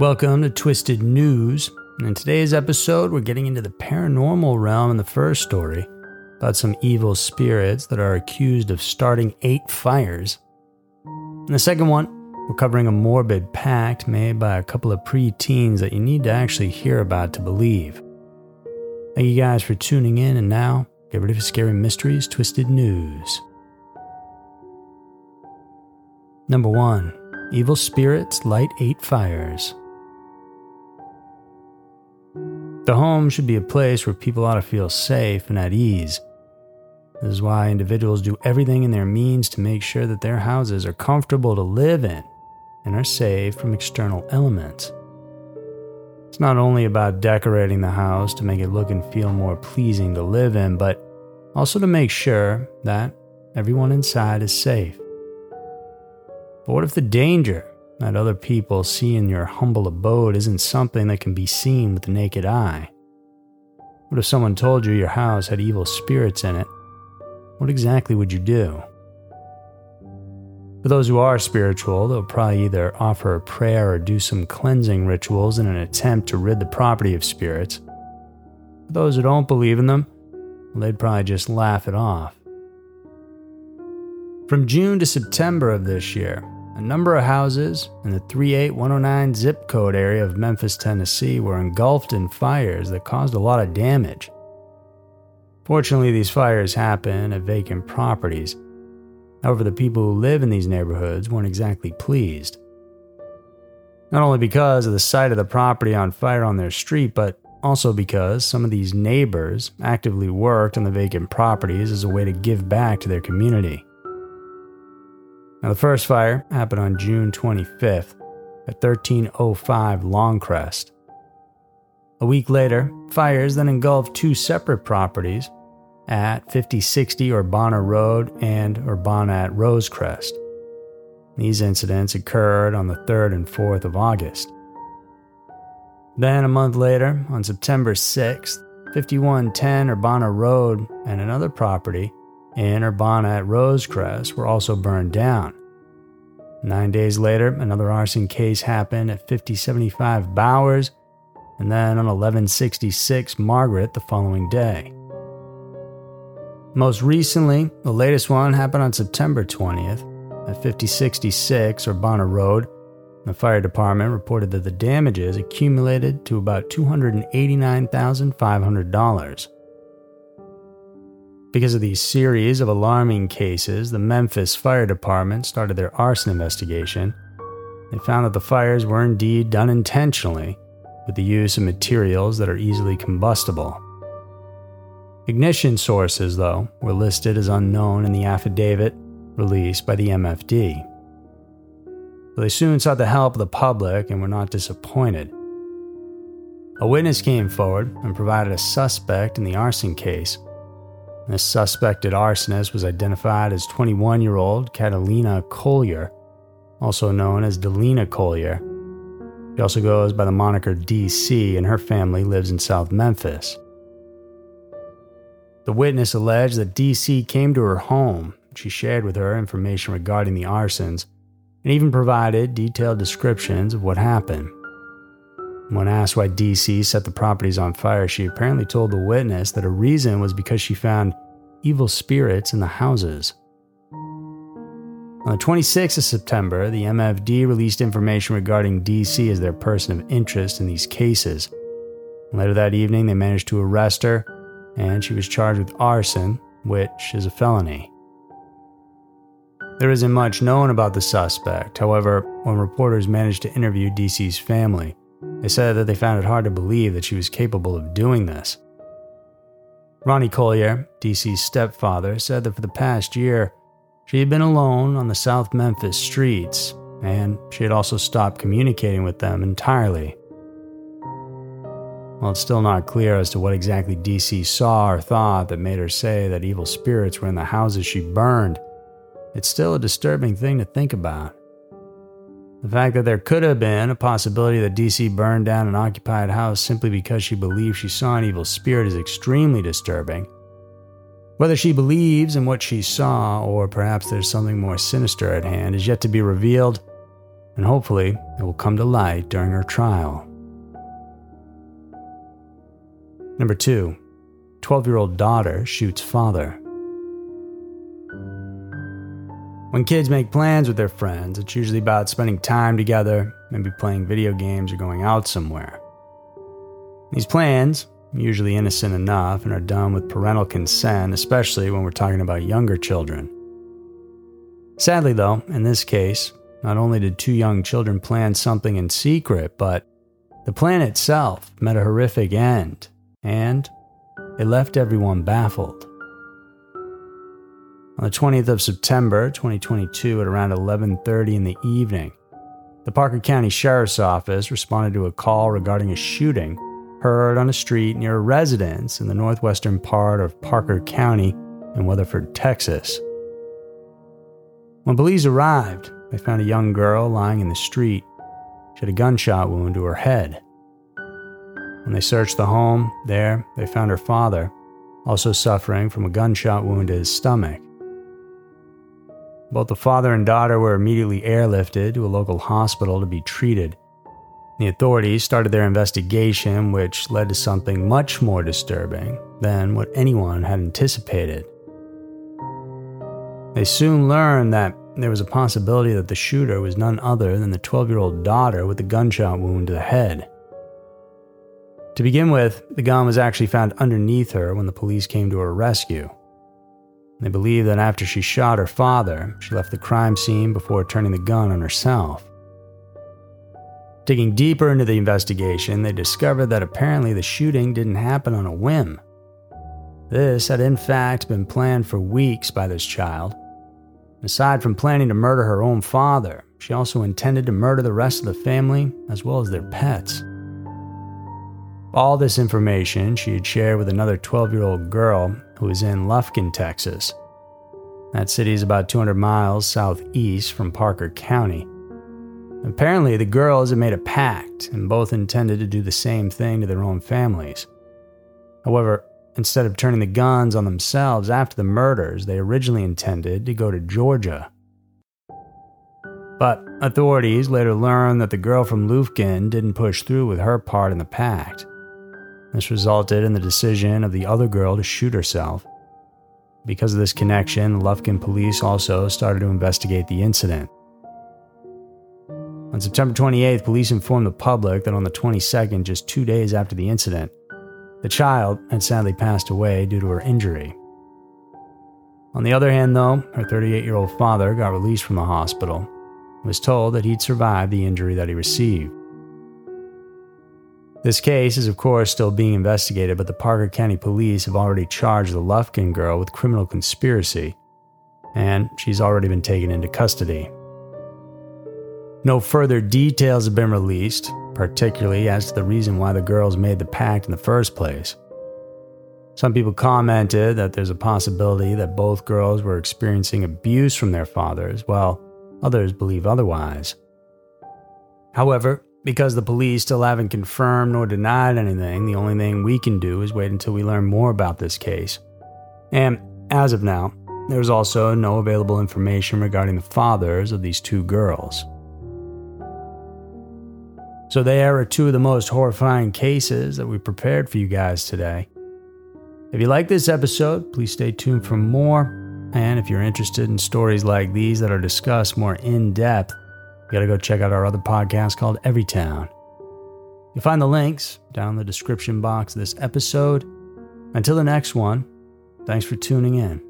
Welcome to Twisted News. In today's episode, we're getting into the paranormal realm in the first story about some evil spirits that are accused of starting eight fires. In the second one, we're covering a morbid pact made by a couple of preteens that you need to actually hear about to believe. Thank you guys for tuning in, and now get ready for Scary Mysteries Twisted News. Number 1 Evil spirits light eight fires. The home should be a place where people ought to feel safe and at ease. This is why individuals do everything in their means to make sure that their houses are comfortable to live in and are safe from external elements. It's not only about decorating the house to make it look and feel more pleasing to live in, but also to make sure that everyone inside is safe. But what if the danger that other people see in your humble abode isn't something that can be seen with the naked eye? What if someone told you your house had evil spirits in it? What exactly would you do? For those who are spiritual, they'll probably either offer a prayer or do some cleansing rituals in an attempt to rid the property of spirits. For those who don't believe in them, well, they'd probably just laugh it off. From June to September of this year, a number of houses in the 38109 zip code area of Memphis, Tennessee were engulfed in fires that caused a lot of damage. Fortunately, these fires happen at vacant properties. However, the people who live in these neighborhoods weren't exactly pleased. Not only because of the sight of the property on fire on their street, but also because some of these neighbors actively worked on the vacant properties as a way to give back to their community. Now, the first fire happened on June 25th at 1305 Longcrest. A week later, fires then engulfed two separate properties at 5060 Urbana Road and Urbana at Rosecrest. These incidents occurred on the 3rd and 4th of August. Then, a month later, on September 6th, 5110 Urbana Road and another property in Urbana at Rosecrest were also burned down. Nine days later, another arson case happened at 5075 Bowers, and then on 1166 Margaret the following day. Most recently, the latest one happened on September 20th at 5066 Urbana Road. The fire department reported that the damages accumulated to about $289,500. Because of these series of alarming cases, the Memphis Fire Department started their arson investigation. They found that the fires were indeed done intentionally with the use of materials that are easily combustible. Ignition sources, though, were listed as unknown in the affidavit released by the MFD. they soon sought the help of the public and were not disappointed. A witness came forward and provided a suspect in the arson case the suspected arsonist was identified as 21 year old Catalina Collier, also known as Delina Collier. She also goes by the moniker DC, and her family lives in South Memphis. The witness alleged that DC came to her home. She shared with her information regarding the arsons and even provided detailed descriptions of what happened. When asked why DC set the properties on fire, she apparently told the witness that a reason was because she found evil spirits in the houses. On the 26th of September, the MFD released information regarding DC as their person of interest in these cases. Later that evening, they managed to arrest her, and she was charged with arson, which is a felony. There isn't much known about the suspect. However, when reporters managed to interview DC's family, they said that they found it hard to believe that she was capable of doing this. Ronnie Collier, DC's stepfather, said that for the past year, she had been alone on the South Memphis streets, and she had also stopped communicating with them entirely. While it's still not clear as to what exactly DC saw or thought that made her say that evil spirits were in the houses she burned, it's still a disturbing thing to think about. The fact that there could have been a possibility that DC burned down an occupied house simply because she believed she saw an evil spirit is extremely disturbing. Whether she believes in what she saw, or perhaps there's something more sinister at hand, is yet to be revealed, and hopefully it will come to light during her trial. Number two, 12 year old daughter shoots father. When kids make plans with their friends, it's usually about spending time together, maybe playing video games or going out somewhere. These plans, usually innocent enough, and are done with parental consent, especially when we're talking about younger children. Sadly, though, in this case, not only did two young children plan something in secret, but the plan itself met a horrific end, and it left everyone baffled. On the 20th of September 2022 at around 11:30 in the evening, the Parker County Sheriff's Office responded to a call regarding a shooting heard on a street near a residence in the northwestern part of Parker County in Weatherford, Texas. When police arrived, they found a young girl lying in the street. She had a gunshot wound to her head. When they searched the home, there they found her father, also suffering from a gunshot wound to his stomach. Both the father and daughter were immediately airlifted to a local hospital to be treated. The authorities started their investigation, which led to something much more disturbing than what anyone had anticipated. They soon learned that there was a possibility that the shooter was none other than the 12 year old daughter with the gunshot wound to the head. To begin with, the gun was actually found underneath her when the police came to her rescue. They believe that after she shot her father, she left the crime scene before turning the gun on herself. Digging deeper into the investigation, they discovered that apparently the shooting didn't happen on a whim. This had in fact been planned for weeks by this child. Aside from planning to murder her own father, she also intended to murder the rest of the family as well as their pets. All this information she had shared with another 12 year old girl who was in Lufkin, Texas. That city is about 200 miles southeast from Parker County. Apparently, the girls had made a pact and both intended to do the same thing to their own families. However, instead of turning the guns on themselves after the murders, they originally intended to go to Georgia. But authorities later learned that the girl from Lufkin didn't push through with her part in the pact. This resulted in the decision of the other girl to shoot herself. Because of this connection, the Lufkin police also started to investigate the incident. On September 28th, police informed the public that on the 22nd, just two days after the incident, the child had sadly passed away due to her injury. On the other hand, though, her 38 year old father got released from the hospital and was told that he'd survived the injury that he received. This case is, of course, still being investigated, but the Parker County Police have already charged the Lufkin girl with criminal conspiracy, and she's already been taken into custody. No further details have been released, particularly as to the reason why the girls made the pact in the first place. Some people commented that there's a possibility that both girls were experiencing abuse from their fathers, while others believe otherwise. However, because the police still haven't confirmed nor denied anything, the only thing we can do is wait until we learn more about this case. And as of now, there's also no available information regarding the fathers of these two girls. So, there are two of the most horrifying cases that we prepared for you guys today. If you like this episode, please stay tuned for more. And if you're interested in stories like these that are discussed more in depth, you gotta go check out our other podcast called Everytown. You'll find the links down in the description box of this episode. Until the next one, thanks for tuning in.